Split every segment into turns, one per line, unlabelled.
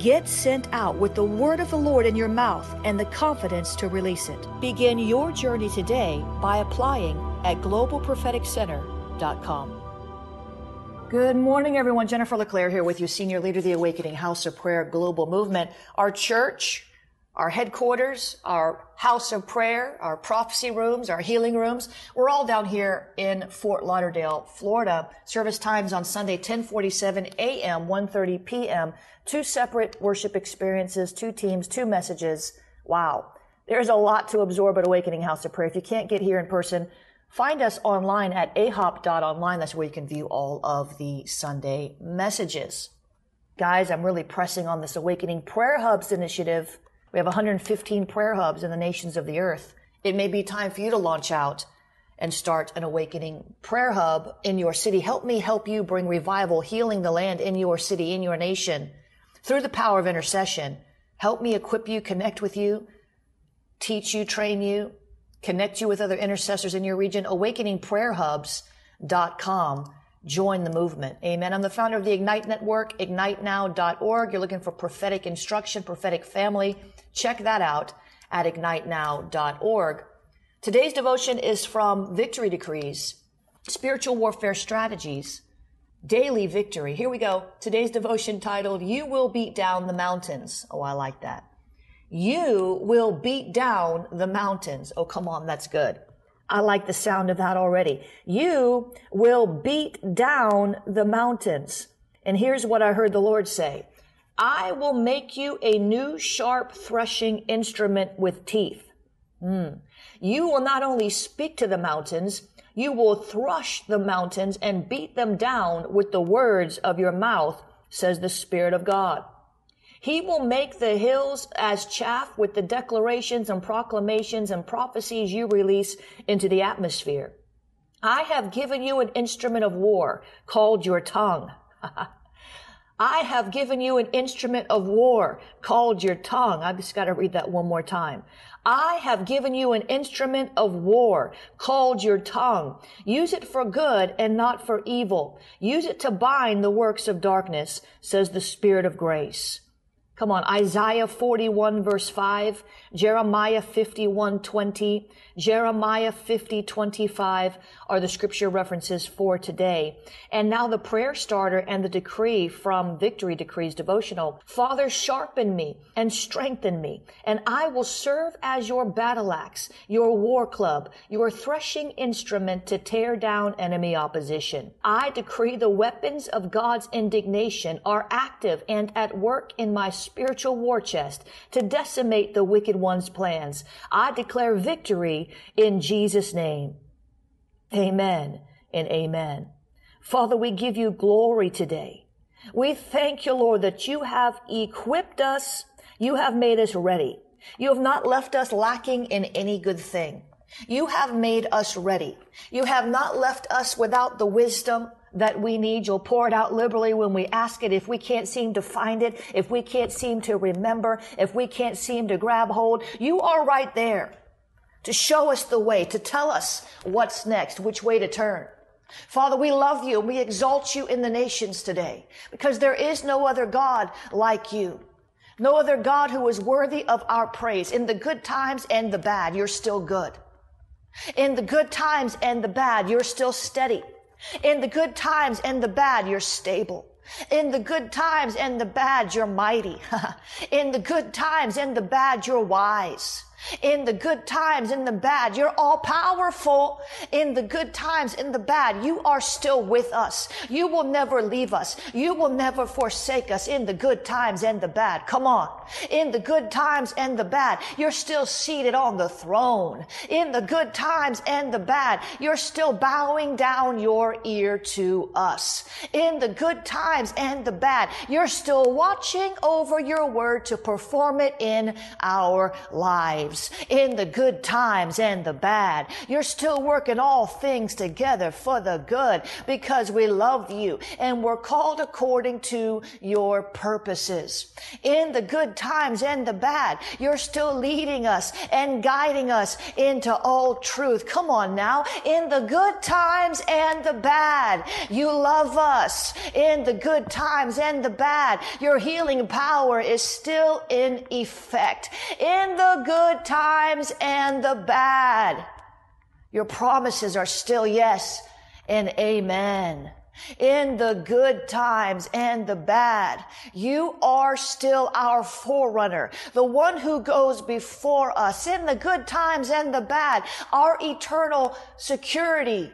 Get sent out with the word of the Lord in your mouth and the confidence to release it. Begin your journey today by applying at globalpropheticcenter.com. Good morning, everyone. Jennifer LeClaire here with you, Senior Leader of the Awakening House of Prayer Global Movement. Our church, our headquarters, our house of prayer, our prophecy rooms, our healing rooms. We're all down here in Fort Lauderdale, Florida. Service times on Sunday, 1047 a.m., 1.30 p.m. Two separate worship experiences, two teams, two messages. Wow. There's a lot to absorb at Awakening House of Prayer. If you can't get here in person, find us online at ahop.online. That's where you can view all of the Sunday messages. Guys, I'm really pressing on this Awakening Prayer Hubs initiative. We have 115 prayer hubs in the nations of the earth. It may be time for you to launch out and start an awakening prayer hub in your city. Help me help you bring revival, healing the land in your city, in your nation through the power of intercession. Help me equip you, connect with you, teach you, train you, connect you with other intercessors in your region. AwakeningPrayerHubs.com. Join the movement. Amen. I'm the founder of the Ignite Network, ignitenow.org. You're looking for prophetic instruction, prophetic family. Check that out at ignitenow.org. Today's devotion is from Victory Decrees, Spiritual Warfare Strategies. Daily victory. Here we go. Today's devotion titled, You Will Beat Down the Mountains. Oh, I like that. You will beat down the mountains. Oh, come on. That's good. I like the sound of that already. You will beat down the mountains. And here's what I heard the Lord say. I will make you a new sharp threshing instrument with teeth. Mm. You will not only speak to the mountains, you will thrush the mountains and beat them down with the words of your mouth, says the Spirit of God. He will make the hills as chaff with the declarations and proclamations and prophecies you release into the atmosphere. I have given you an instrument of war called your tongue. I have given you an instrument of war called your tongue. I just got to read that one more time. I have given you an instrument of war called your tongue. Use it for good and not for evil. Use it to bind the works of darkness, says the Spirit of grace. Come on, Isaiah 41 verse 5, Jeremiah 51 20, Jeremiah 50 25 are the scripture references for today. And now the prayer starter and the decree from Victory Decrees devotional. Father, sharpen me and strengthen me, and I will serve as your battle axe, your war club, your threshing instrument to tear down enemy opposition. I decree the weapons of God's indignation are active and at work in my spiritual war chest to decimate the wicked one's plans. I declare victory in Jesus' name. Amen and amen. Father, we give you glory today. We thank you, Lord, that you have equipped us. You have made us ready. You have not left us lacking in any good thing. You have made us ready. You have not left us without the wisdom, that we need. You'll pour it out liberally when we ask it. If we can't seem to find it, if we can't seem to remember, if we can't seem to grab hold, you are right there to show us the way, to tell us what's next, which way to turn. Father, we love you and we exalt you in the nations today because there is no other God like you. No other God who is worthy of our praise. In the good times and the bad, you're still good. In the good times and the bad, you're still steady. In the good times and the bad, you're stable. In the good times and the bad, you're mighty. in the good times and the bad, you're wise. In the good times, in the bad, you're all powerful. In the good times, in the bad, you are still with us. You will never leave us. You will never forsake us in the good times and the bad. Come on. In the good times and the bad, you're still seated on the throne. In the good times and the bad, you're still bowing down your ear to us. In the good times and the bad, you're still watching over your word to perform it in our lives lives in the good times and the bad. You're still working all things together for the good because we love you and we're called according to your purposes. In the good times and the bad, you're still leading us and guiding us into all truth. Come on now. In the good times and the bad, you love us. In the good times and the bad, your healing power is still in effect. In the good times and the bad. Your promises are still yes and amen. In the good times and the bad, you are still our forerunner, the one who goes before us. In the good times and the bad, our eternal security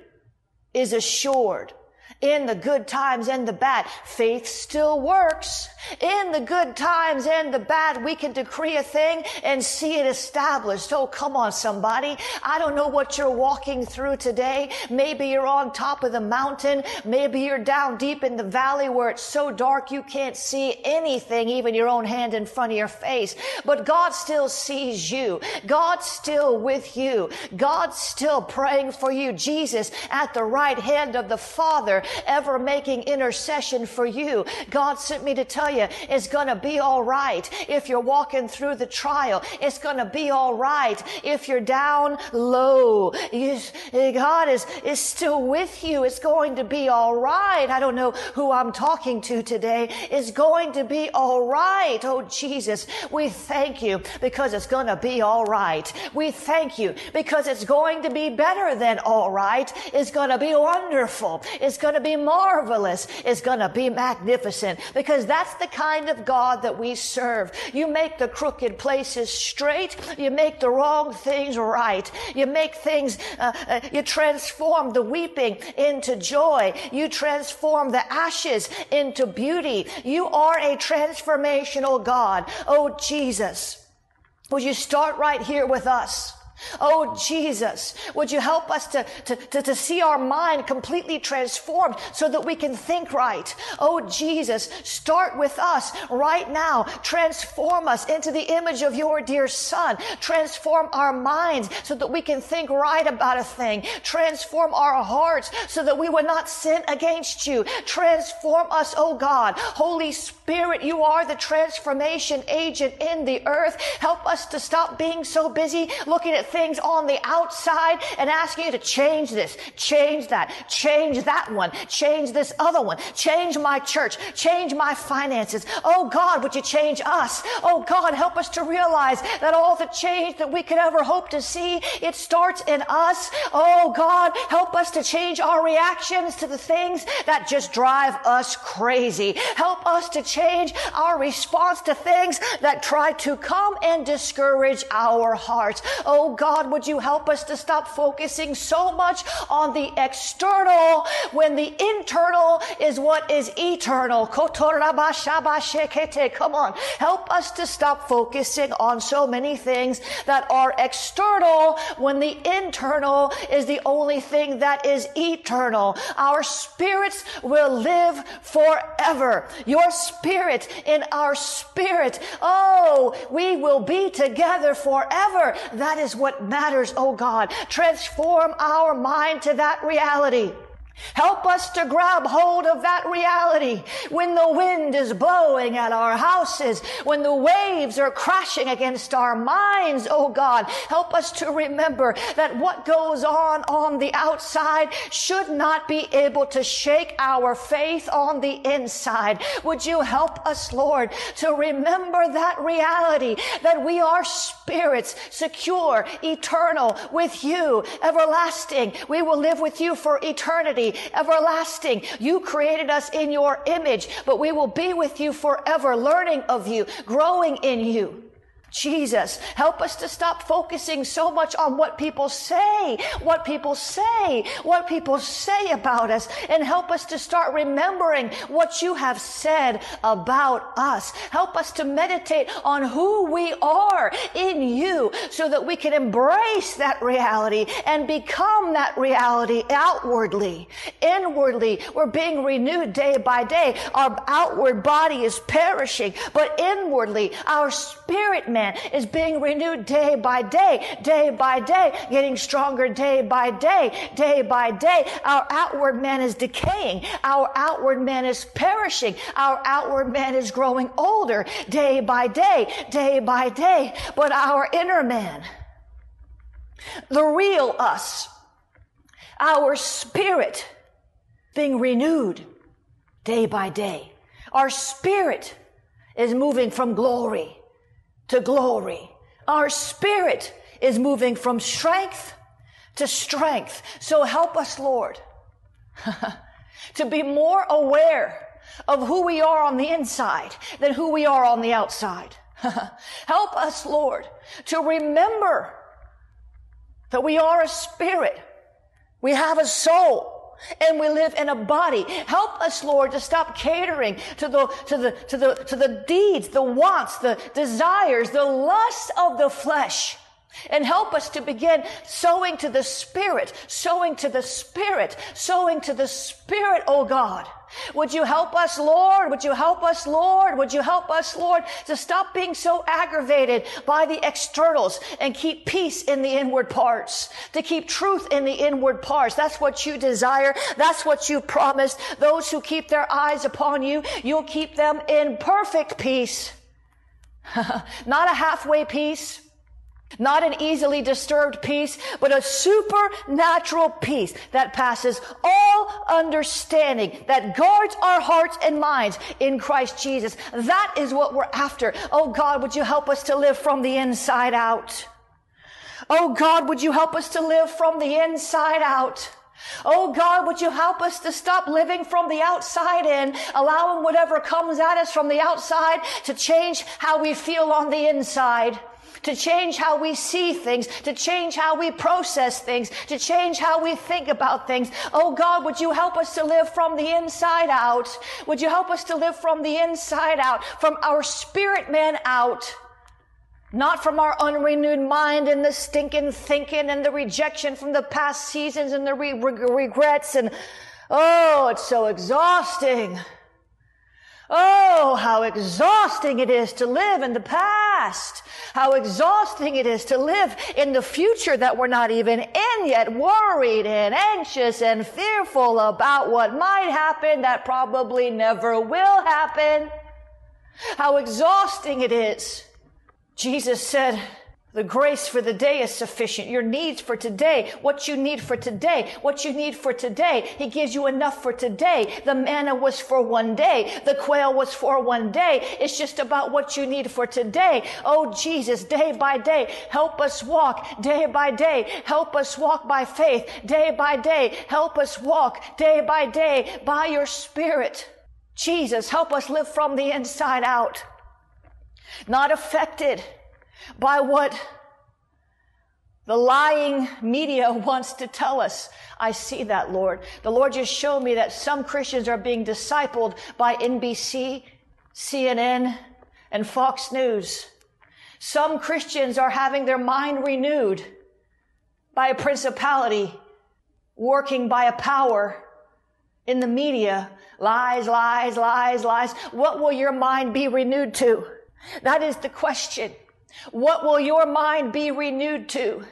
is assured in the good times and the bad. Faith still works. In the good times and the bad, we can decree a thing and see it established. Oh, come on, somebody. I don't know what you're walking through today. Maybe you're on top of the mountain. Maybe you're down deep in the valley where it's so dark you can't see anything, even your own hand in front of your face. But God still sees you. God's still with you. God's still praying for you. Jesus at the right hand of the Father ever making intercession for you. God sent me to tell you it's going to be all right if you're walking through the trial. It's going to be all right if you're down low. You, God is, is still with you. It's going to be all right. I don't know who I'm talking to today. It's going to be all right. Oh, Jesus, we thank you because it's going to be all right. We thank you because it's going to be better than all right. It's going to be wonderful. It's going to be marvelous. It's going to be magnificent because that's the kind of God that we serve. You make the crooked places straight. You make the wrong things right. You make things, uh, uh, you transform the weeping into joy. You transform the ashes into beauty. You are a transformational God. Oh, Jesus. Would you start right here with us? Oh, Jesus, would you help us to, to, to, to, see our mind completely transformed so that we can think right? Oh, Jesus, start with us right now. Transform us into the image of your dear son. Transform our minds so that we can think right about a thing. Transform our hearts so that we would not sin against you. Transform us, oh God. Holy Spirit, you are the transformation agent in the earth. Help us to stop being so busy looking at things on the outside and asking you to change this, change that, change that one, change this other one, change my church, change my finances. Oh God, would you change us? Oh God, help us to realize that all the change that we could ever hope to see, it starts in us. Oh God, help us to change our reactions to the things that just drive us crazy. Help us to change our response to things that try to come and discourage our hearts. Oh God, would you help us to stop focusing so much on the external when the internal is what is eternal? Come on. Help us to stop focusing on so many things that are external when the internal is the only thing that is eternal. Our spirits will live forever. Your spirit in our spirit. Oh, we will be together forever. That is what what matters, oh God. Transform our mind to that reality. Help us to grab hold of that reality when the wind is blowing at our houses, when the waves are crashing against our minds, oh God. Help us to remember that what goes on on the outside should not be able to shake our faith on the inside. Would you help us, Lord, to remember that reality that we are spirits, secure, eternal with you, everlasting. We will live with you for eternity everlasting. You created us in your image, but we will be with you forever, learning of you, growing in you. Jesus, help us to stop focusing so much on what people say, what people say, what people say about us, and help us to start remembering what you have said about us. Help us to meditate on who we are in you so that we can embrace that reality and become that reality outwardly. Inwardly, we're being renewed day by day. Our outward body is perishing, but inwardly, our spirit man is being renewed day by day, day by day, getting stronger day by day, day by day. Our outward man is decaying. Our outward man is perishing. Our outward man is growing older day by day, day by day. But our inner man, the real us, our spirit being renewed day by day. Our spirit is moving from glory to glory. Our spirit is moving from strength to strength. So help us, Lord, to be more aware of who we are on the inside than who we are on the outside. help us, Lord, to remember that we are a spirit. We have a soul and we live in a body. Help us, Lord, to stop catering to the, to the, to the, to the deeds, the wants, the desires, the lusts of the flesh. And help us to begin sowing to the Spirit, sowing to the Spirit, sowing to the Spirit, oh God. Would you help us, Lord? Would you help us, Lord? Would you help us, Lord, to stop being so aggravated by the externals and keep peace in the inward parts, to keep truth in the inward parts. That's what you desire. That's what you promised. Those who keep their eyes upon you, you'll keep them in perfect peace. Not a halfway peace not an easily disturbed peace, but a supernatural peace that passes all understanding, that guards our hearts and minds in Christ Jesus. That is what we're after. Oh God, would you help us to live from the inside out? Oh God, would you help us to live from the inside out? Oh God, would you help us to stop living from the outside in, allowing whatever comes at us from the outside to change how we feel on the inside? To change how we see things, to change how we process things, to change how we think about things. Oh God, would you help us to live from the inside out? Would you help us to live from the inside out, from our spirit man out? Not from our unrenewed mind and the stinking thinking and the rejection from the past seasons and the re- regrets and, oh, it's so exhausting. Oh, how exhausting it is to live in the past. How exhausting it is to live in the future that we're not even in yet, worried and anxious and fearful about what might happen that probably never will happen. How exhausting it is. Jesus said, the grace for the day is sufficient. Your needs for today, what you need for today, what you need for today. He gives you enough for today. The manna was for one day. The quail was for one day. It's just about what you need for today. Oh, Jesus, day by day, help us walk day by day. Help us walk by faith day by day. Help us walk day by day by your spirit. Jesus, help us live from the inside out. Not affected by what the lying media wants to tell us. I see that, Lord. The Lord just showed me that some Christians are being discipled by NBC, CNN, and Fox News. Some Christians are having their mind renewed by a principality working by a power in the media. Lies, lies, lies, lies. What will your mind be renewed to? That is the question. What will your mind be renewed to?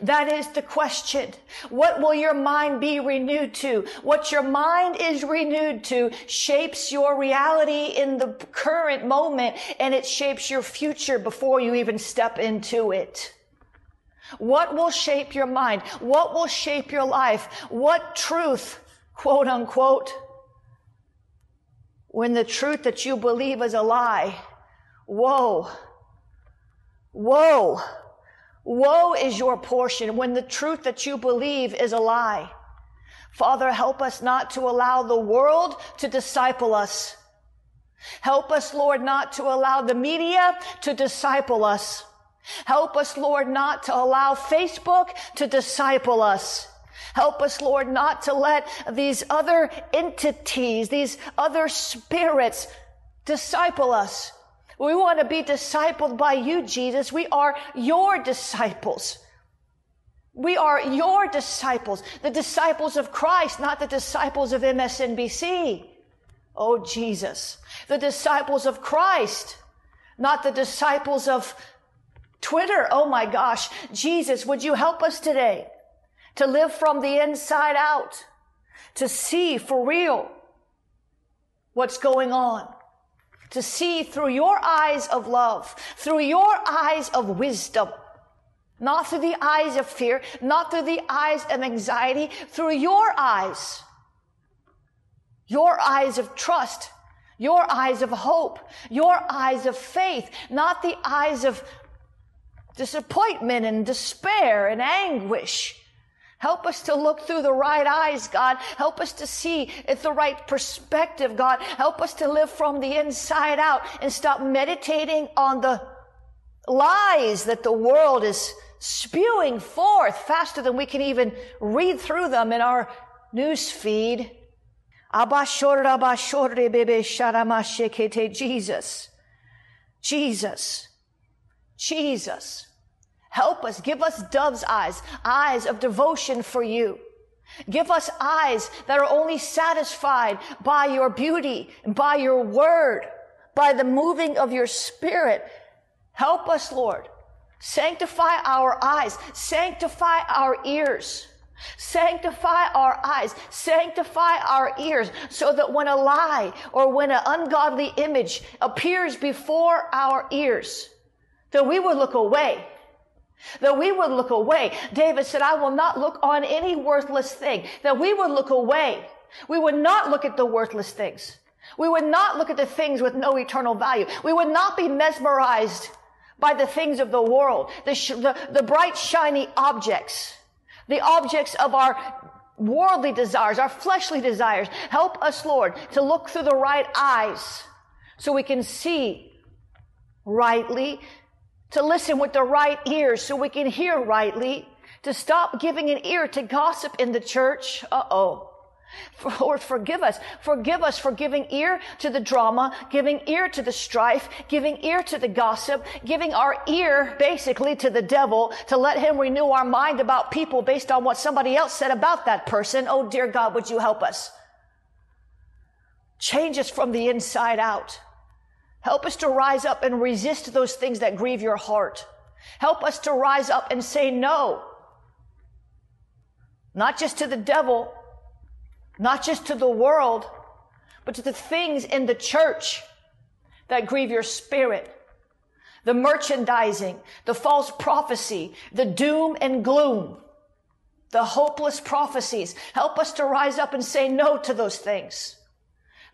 That is the question. What will your mind be renewed to? What your mind is renewed to shapes your reality in the current moment and it shapes your future before you even step into it. What will shape your mind? What will shape your life? What truth, quote unquote, when the truth that you believe is a lie? Woe. Woe. Woe is your portion when the truth that you believe is a lie. Father, help us not to allow the world to disciple us. Help us, Lord, not to allow the media to disciple us. Help us, Lord, not to allow Facebook to disciple us. Help us, Lord, not to let these other entities, these other spirits disciple us. We want to be discipled by you, Jesus. We are your disciples. We are your disciples, the disciples of Christ, not the disciples of MSNBC. Oh, Jesus. The disciples of Christ, not the disciples of Twitter. Oh my gosh. Jesus, would you help us today to live from the inside out, to see for real what's going on? To see through your eyes of love, through your eyes of wisdom, not through the eyes of fear, not through the eyes of anxiety, through your eyes, your eyes of trust, your eyes of hope, your eyes of faith, not the eyes of disappointment and despair and anguish. Help us to look through the right eyes, God. Help us to see it the right perspective, God. Help us to live from the inside out and stop meditating on the lies that the world is spewing forth faster than we can even read through them in our news feed. Jesus. Jesus. Jesus. Help us. Give us dove's eyes, eyes of devotion for you. Give us eyes that are only satisfied by your beauty, by your word, by the moving of your spirit. Help us, Lord. Sanctify our eyes. Sanctify our ears. Sanctify our eyes, sanctify our ears, so that when a lie or when an ungodly image appears before our ears, that we would look away that we would look away. David said, I will not look on any worthless thing. That we would look away. We would not look at the worthless things. We would not look at the things with no eternal value. We would not be mesmerized by the things of the world, the, sh- the, the bright, shiny objects, the objects of our worldly desires, our fleshly desires. Help us, Lord, to look through the right eyes so we can see rightly, to listen with the right ears so we can hear rightly, to stop giving an ear to gossip in the church. Uh-oh. Lord, forgive us. Forgive us for giving ear to the drama, giving ear to the strife, giving ear to the gossip, giving our ear basically to the devil to let him renew our mind about people based on what somebody else said about that person. Oh, dear God, would you help us? Change us from the inside out. Help us to rise up and resist those things that grieve your heart. Help us to rise up and say no. Not just to the devil, not just to the world, but to the things in the church that grieve your spirit. The merchandising, the false prophecy, the doom and gloom, the hopeless prophecies. Help us to rise up and say no to those things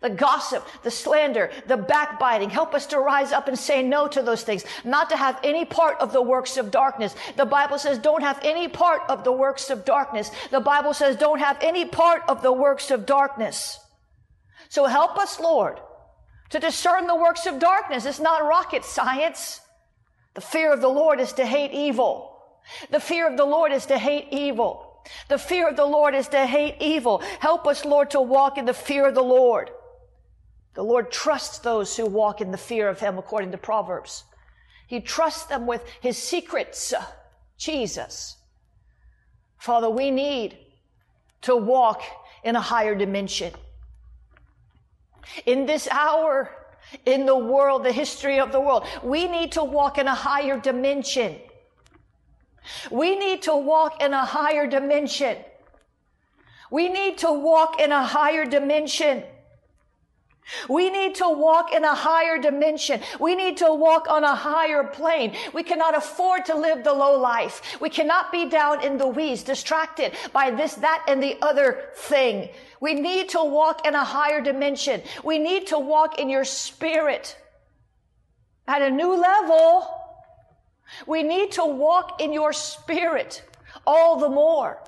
the gossip, the slander, the backbiting. Help us to rise up and say no to those things, not to have any part of the works of darkness. The Bible says don't have any part of the works of darkness. The Bible says don't have any part of the works of darkness. So help us, Lord, to discern the works of darkness. It's not rocket science. The fear of the Lord is to hate evil. The fear of the Lord is to hate evil. The fear of the Lord is to hate evil. Help us, Lord, to walk in the fear of the Lord. The Lord trusts those who walk in the fear of Him, according to Proverbs. He trusts them with His secrets, uh, Jesus. Father, we need to walk in a higher dimension. In this hour, in the world, the history of the world, we need to walk in a higher dimension. We need to walk in a higher dimension. We need to walk in a higher dimension. We need to walk in a higher dimension. We need to walk on a higher plane. We cannot afford to live the low life. We cannot be down in the weeds, distracted by this, that, and the other thing. We need to walk in a higher dimension. We need to walk in your spirit at a new level. We need to walk in your spirit all the more.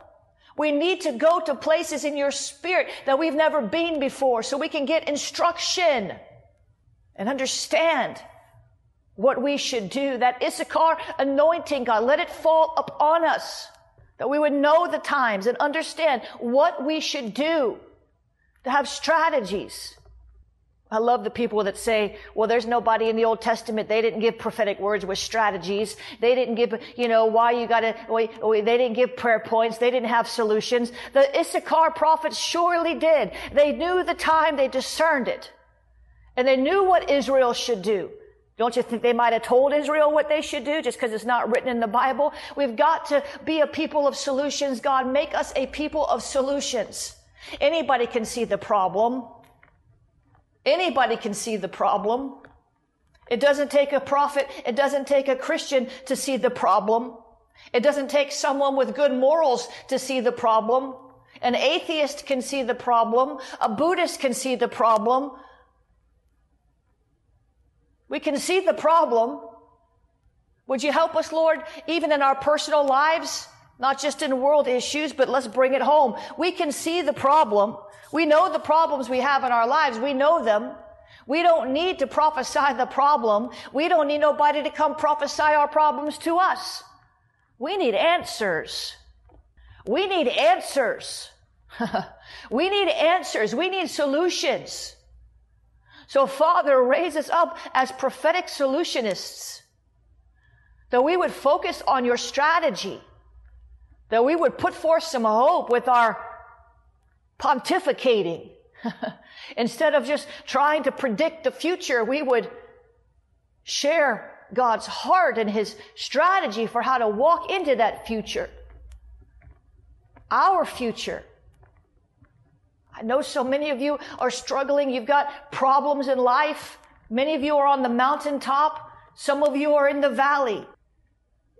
We need to go to places in your spirit that we've never been before so we can get instruction and understand what we should do. That Issachar anointing, God, let it fall upon us that we would know the times and understand what we should do to have strategies I love the people that say, well, there's nobody in the Old Testament. They didn't give prophetic words with strategies. They didn't give, you know, why you gotta, they didn't give prayer points. They didn't have solutions. The Issachar prophets surely did. They knew the time. They discerned it. And they knew what Israel should do. Don't you think they might have told Israel what they should do just because it's not written in the Bible? We've got to be a people of solutions. God, make us a people of solutions. Anybody can see the problem. Anybody can see the problem. It doesn't take a prophet. It doesn't take a Christian to see the problem. It doesn't take someone with good morals to see the problem. An atheist can see the problem. A Buddhist can see the problem. We can see the problem. Would you help us, Lord, even in our personal lives? Not just in world issues, but let's bring it home. We can see the problem. We know the problems we have in our lives. We know them. We don't need to prophesy the problem. We don't need nobody to come prophesy our problems to us. We need answers. We need answers. we need answers. We need solutions. So Father, raise us up as prophetic solutionists. That we would focus on your strategy. That we would put forth some hope with our pontificating. Instead of just trying to predict the future, we would share God's heart and his strategy for how to walk into that future. Our future. I know so many of you are struggling. You've got problems in life. Many of you are on the mountaintop. Some of you are in the valley.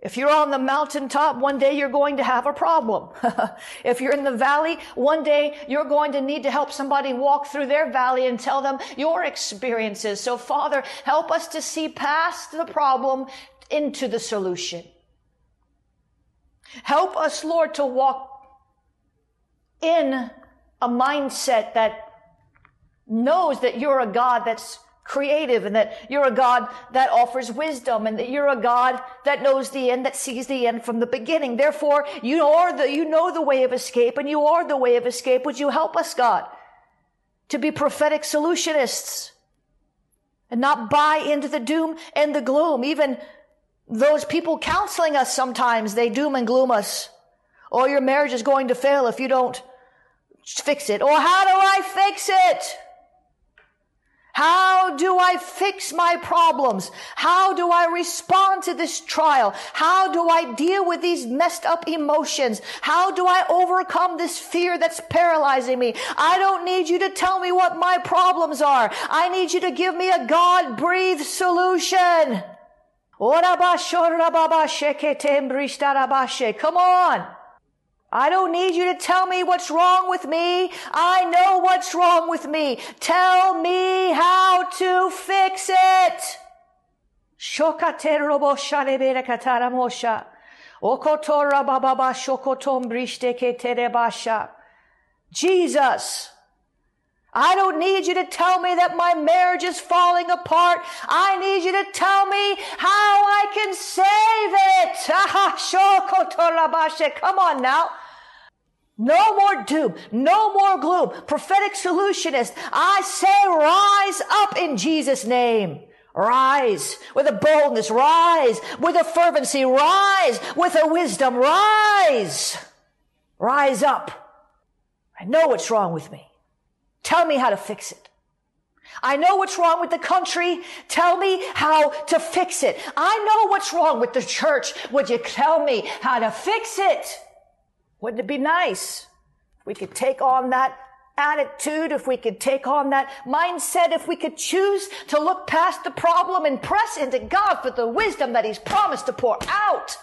If you're on the mountaintop, one day you're going to have a problem. if you're in the valley, one day you're going to need to help somebody walk through their valley and tell them your experiences. So Father, help us to see past the problem into the solution. Help us, Lord, to walk in a mindset that knows that you're a God that's creative and that you're a God that offers wisdom and that you're a God that knows the end, that sees the end from the beginning. Therefore, you are the, you know the way of escape and you are the way of escape. Would you help us, God, to be prophetic solutionists and not buy into the doom and the gloom? Even those people counseling us sometimes, they doom and gloom us. Or oh, your marriage is going to fail if you don't fix it. Or how do I fix it? How do I fix my problems? How do I respond to this trial? How do I deal with these messed up emotions? How do I overcome this fear that's paralyzing me? I don't need you to tell me what my problems are. I need you to give me a God breathed solution. Come on. I don't need you to tell me what's wrong with me. I know what's wrong with me. Tell me how to fix it. Jesus. I don't need you to tell me that my marriage is falling apart. I need you to tell me how I can save it. Come on now. No more doom. No more gloom. Prophetic solutionist. I say rise up in Jesus' name. Rise with a boldness. Rise with a fervency. Rise with a wisdom. Rise. Rise up. I know what's wrong with me. Tell me how to fix it. I know what's wrong with the country. Tell me how to fix it. I know what's wrong with the church. Would you tell me how to fix it? Wouldn't it be nice we could take on that attitude, if we could take on that mindset, if we could choose to look past the problem and press into God for the wisdom that He's promised to pour out?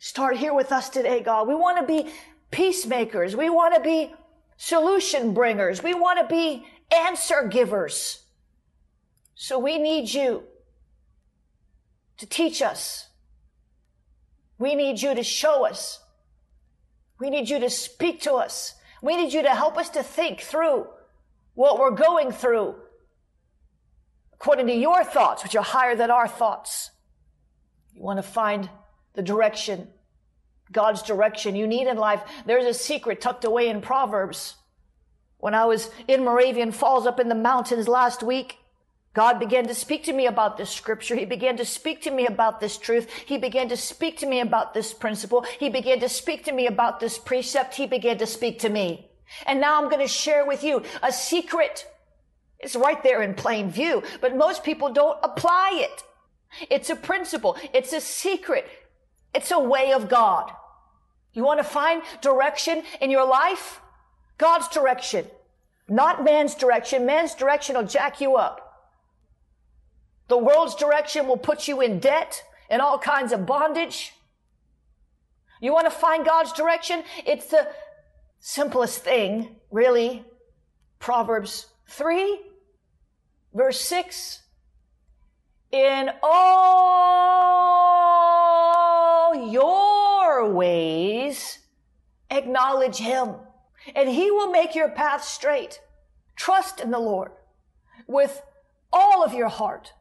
Start here with us today, God. We want to be peacemakers. We want to be solution bringers. We want to be answer givers. So we need you to teach us. We need you to show us. We need you to speak to us. We need you to help us to think through what we're going through according to your thoughts, which are higher than our thoughts. You want to find the direction, God's direction you need in life. There's a secret tucked away in Proverbs. When I was in Moravian Falls up in the mountains last week, God began to speak to me about this scripture. He began to speak to me about this truth. He began to speak to me about this principle. He began to speak to me about this precept. He began to speak to me. And now I'm going to share with you a secret. It's right there in plain view, but most people don't apply it. It's a principle. It's a secret. It's a way of God. You want to find direction in your life? God's direction, not man's direction. Man's direction will jack you up. The world's direction will put you in debt and all kinds of bondage. You want to find God's direction? It's the simplest thing, really. Proverbs 3, verse 6. In all your ways, acknowledge him and he will make your path straight. Trust in the Lord with all of your heart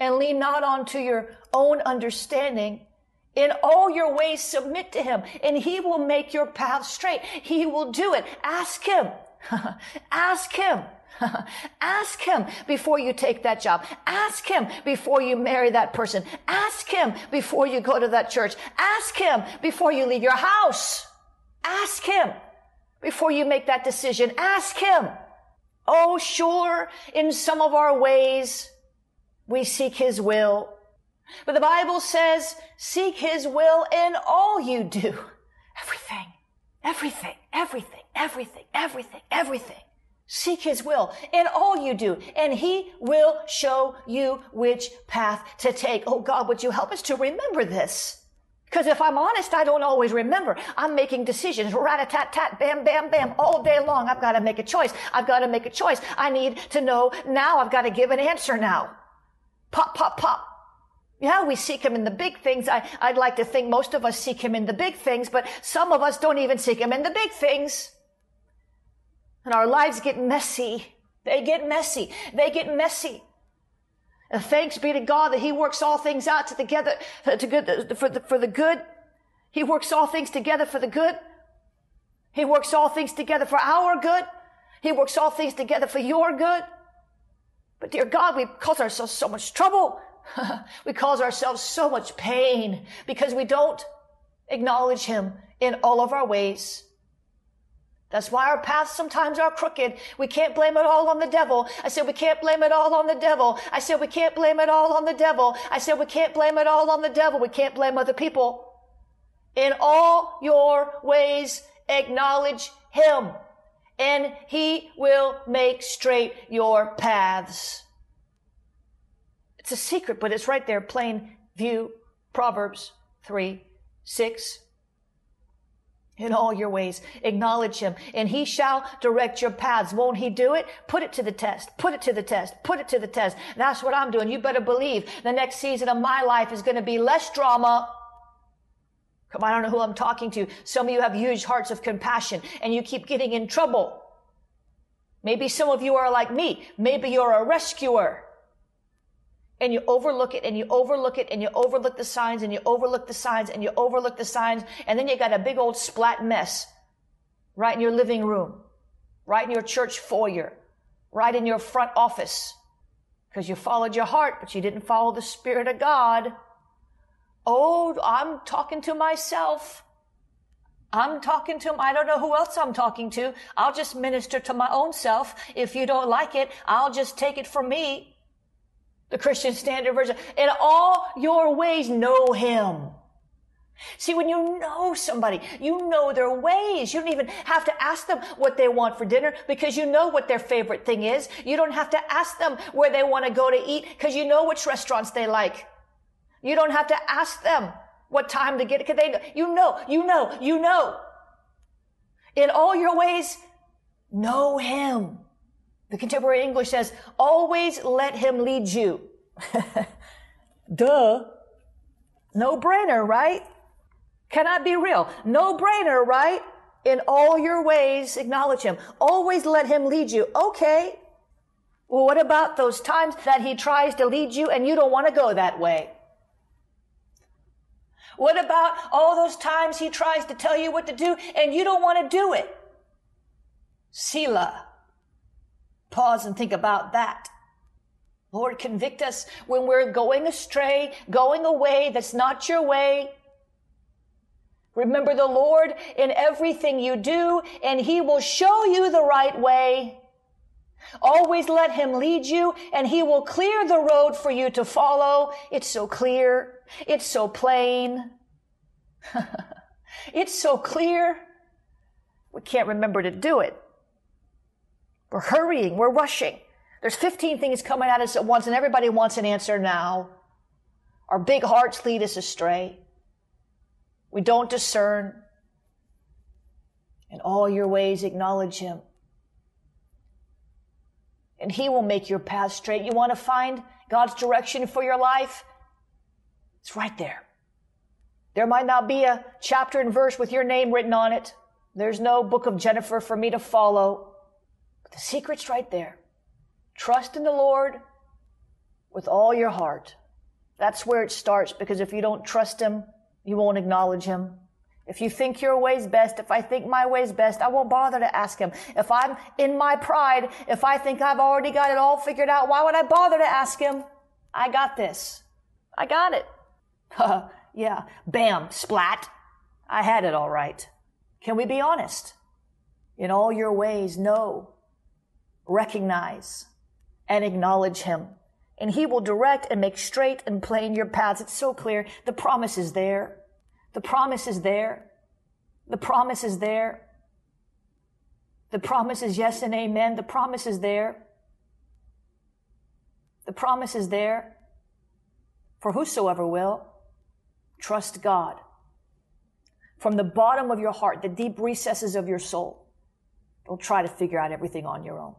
and lean not onto your own understanding. In all your ways, submit to him and he will make your path straight. He will do it. Ask him. Ask him. Ask him before you take that job. Ask him before you marry that person. Ask him before you go to that church. Ask him before you leave your house. Ask him before you make that decision. Ask him. Oh, sure, in some of our ways, we seek his will. But the Bible says, seek his will in all you do. Everything, everything, everything, everything, everything, everything. Seek his will in all you do, and he will show you which path to take. Oh God, would you help us to remember this? Because if I'm honest, I don't always remember. I'm making decisions, rat-a-tat-tat, bam, bam, bam, all day long. I've got to make a choice. I've got to make a choice. I need to know now. I've got to give an answer now. Pop, pop, pop. Yeah, we seek him in the big things. I, I'd like to think most of us seek him in the big things, but some of us don't even seek him in the big things. And our lives get messy. They get messy. They get messy. And thanks be to God that He works all things out together uh, to good uh, for the, for the good. He works all things together for the good. He works all things together for our good. He works all things together for your good. But dear God, we cause ourselves so much trouble. we cause ourselves so much pain because we don't acknowledge Him in all of our ways. That's why our paths sometimes are crooked. We can't blame it all on the devil. I said we can't blame it all on the devil. I said we can't blame it all on the devil. I said we can't blame it all on the devil. We can't blame other people. In all your ways, acknowledge him and he will make straight your paths. It's a secret, but it's right there, plain view. Proverbs 3, 6, in all your ways. Acknowledge him and he shall direct your paths. Won't he do it? Put it to the test. Put it to the test. Put it to the test. That's what I'm doing. You better believe the next season of my life is going to be less drama. Come on, I don't know who I'm talking to. Some of you have huge hearts of compassion and you keep getting in trouble. Maybe some of you are like me. Maybe you're a rescuer and you overlook it and you overlook it and you overlook the signs and you overlook the signs and you overlook the signs and then you got a big old splat mess right in your living room, right in your church foyer, right in your front office because you followed your heart, but you didn't follow the Spirit of God. Oh, I'm talking to myself. I'm talking to him. I don't know who else I'm talking to. I'll just minister to my own self. If you don't like it, I'll just take it from me. The Christian Standard Version. In all your ways, know him. See, when you know somebody, you know their ways. You don't even have to ask them what they want for dinner because you know what their favorite thing is. You don't have to ask them where they want to go to eat because you know which restaurants they like. You don't have to ask them what time to get it because they, know. you know, you know, you know. In all your ways, know him. The contemporary English says, always let him lead you. Duh. No brainer, right? Can I be real? No brainer, right? In all your ways, acknowledge him. Always let him lead you. Okay. Well, what about those times that he tries to lead you and you don't want to go that way? What about all those times he tries to tell you what to do and you don't want to do it? Selah. Pause and think about that. Lord, convict us when we're going astray, going away that's not your way. Remember the Lord in everything you do, and He will show you the right way. Always let Him lead you, and He will clear the road for you to follow. It's so clear. It's so plain. it's so clear. We can't remember to do it. We're hurrying. We're rushing. There's 15 things coming at us at once, and everybody wants an answer now. Our big hearts lead us astray. We don't discern. In all your ways, acknowledge Him. And He will make your path straight. You want to find God's direction for your life? It's right there. There might not be a chapter and verse with your name written on it. There's no book of Jennifer for me to follow. The secret's right there. Trust in the Lord with all your heart. That's where it starts because if you don't trust Him, you won't acknowledge him. If you think your way's best, if I think my way's best, I won't bother to ask him. If I'm in my pride, if I think I've already got it all figured out, why would I bother to ask him? I got this. I got it. yeah. Bam. Splat. I had it all right. Can we be honest? In all your ways, know, recognize, and acknowledge him and he will direct and make straight and plain your paths. It's so clear. The promise is there. The promise is there. The promise is there. The promise is yes and amen. The promise is there. The promise is there. For whosoever will, trust God. From the bottom of your heart, the deep recesses of your soul, don't try to figure out everything on your own.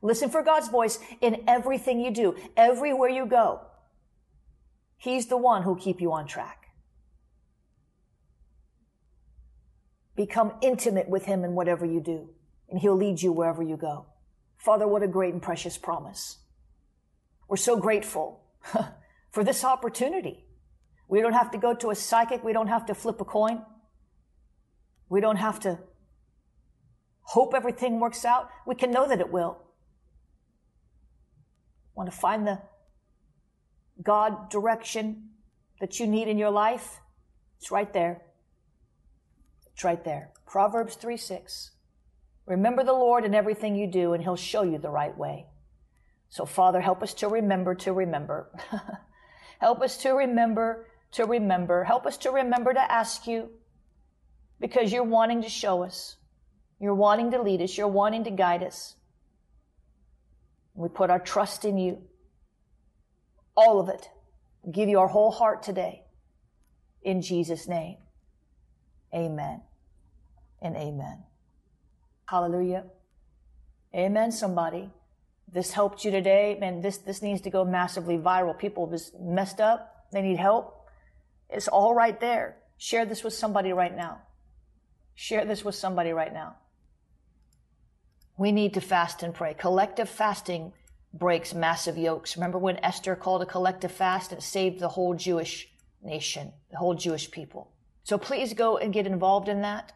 Listen for God's voice in everything you do, everywhere you go. He's the one who'll keep you on track. Become intimate with Him in whatever you do, and He'll lead you wherever you go. Father, what a great and precious promise. We're so grateful for this opportunity. We don't have to go to a psychic. We don't have to flip a coin. We don't have to hope everything works out. We can know that it will. Want to find the God direction that you need in your life? It's right there. It's right there. Proverbs 3 6. Remember the Lord in everything you do, and He'll show you the right way. So, Father, help us to remember to remember. help us to remember to remember. Help us to remember to ask you because you're wanting to show us. You're wanting to lead us. You're wanting to guide us. We put our trust in you. All of it. We give you our whole heart today. In Jesus' name. Amen and amen. Hallelujah. Amen, somebody. This helped you today. Man, this, this needs to go massively viral. People just messed up. They need help. It's all right there. Share this with somebody right now. Share this with somebody right now. We need to fast and pray. Collective fasting breaks massive yokes. Remember when Esther called a collective fast and saved the whole Jewish nation, the whole Jewish people. So please go and get involved in that.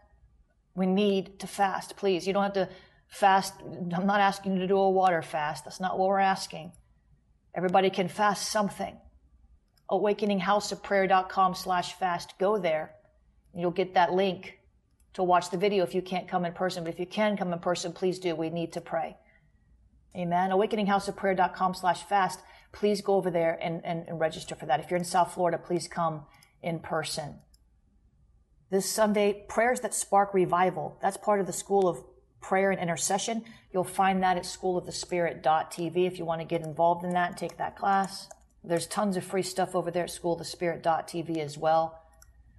We need to fast, please. You don't have to fast. I'm not asking you to do a water fast. That's not what we're asking. Everybody can fast something. AwakeningHouseofPrayer.com slash fast. Go there You'll get that link to watch the video if you can't come in person. But if you can come in person, please do. We need to pray. Amen. AwakeningHouseOfPrayer.com slash fast. Please go over there and, and, and register for that. If you're in South Florida, please come in person. This Sunday, prayers that spark revival. That's part of the School of Prayer and Intercession. You'll find that at schoolofthespirit.tv if you want to get involved in that take that class. There's tons of free stuff over there at schoolofthespirit.tv as well.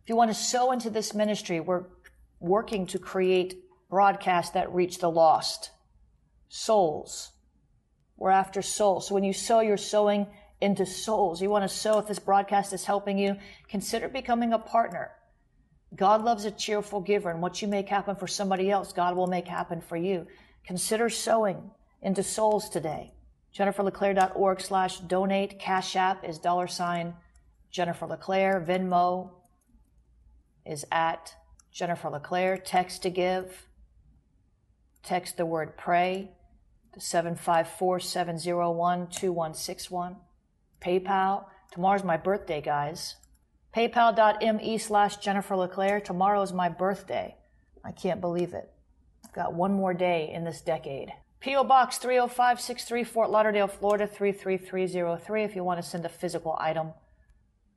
If you want to sow into this ministry, we're working to create broadcasts that reach the lost, souls. We're after souls. So when you sow, you're sowing into souls. You want to sow if this broadcast is helping you, consider becoming a partner. God loves a cheerful giver, and what you make happen for somebody else, God will make happen for you. Consider sowing into souls today. JenniferLeClaire.org slash donate. Cash App is dollar sign Jennifer LeClaire. Venmo is at Jennifer LeClaire. Text to give. Text the word pray to 754 701 2161. PayPal. Tomorrow's my birthday, guys. PayPal.me slash Jennifer LeClaire. Tomorrow's my birthday. I can't believe it. I've got one more day in this decade. P.O. Box 30563, Fort Lauderdale, Florida 33303 if you want to send a physical item.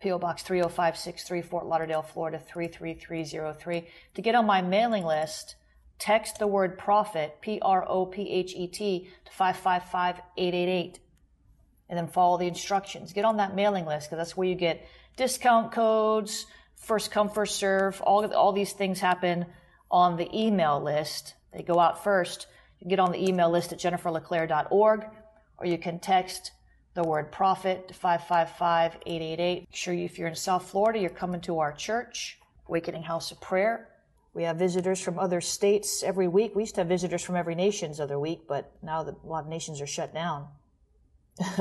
P.O. Box 30563, Fort Lauderdale, Florida 33303. To get on my mailing list, text the word prophet, P R O P H E T, to 555 888 and then follow the instructions. Get on that mailing list because that's where you get discount codes, first come, first serve. All, all these things happen on the email list. They go out first. You get on the email list at jenniferleclaire.org or you can text the word prophet to 555-888. Sure if you're in South Florida, you're coming to our church, Awakening House of Prayer. We have visitors from other states every week. We used to have visitors from every nation's other week, but now the, a lot of nations are shut down. if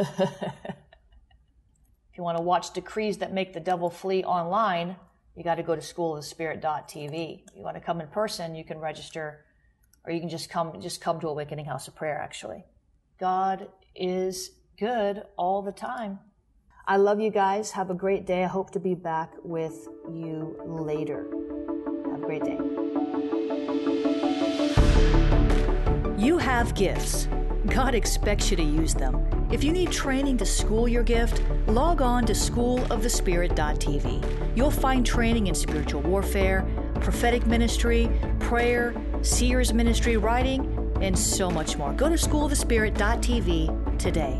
you want to watch decrees that make the devil flee online, you got to go to School of schoolofthespirit.tv. If you want to come in person, you can register or you can just come just come to Awakening House of Prayer actually. God is good all the time. I love you guys. Have a great day. I hope to be back with you later. Have a great day.
You have gifts. God expects you to use them. If you need training to school your gift, log on to schoolofthespirit.tv. You'll find training in spiritual warfare, prophetic ministry, prayer, seers ministry, writing, and so much more. Go to schoolofthespirit.tv today.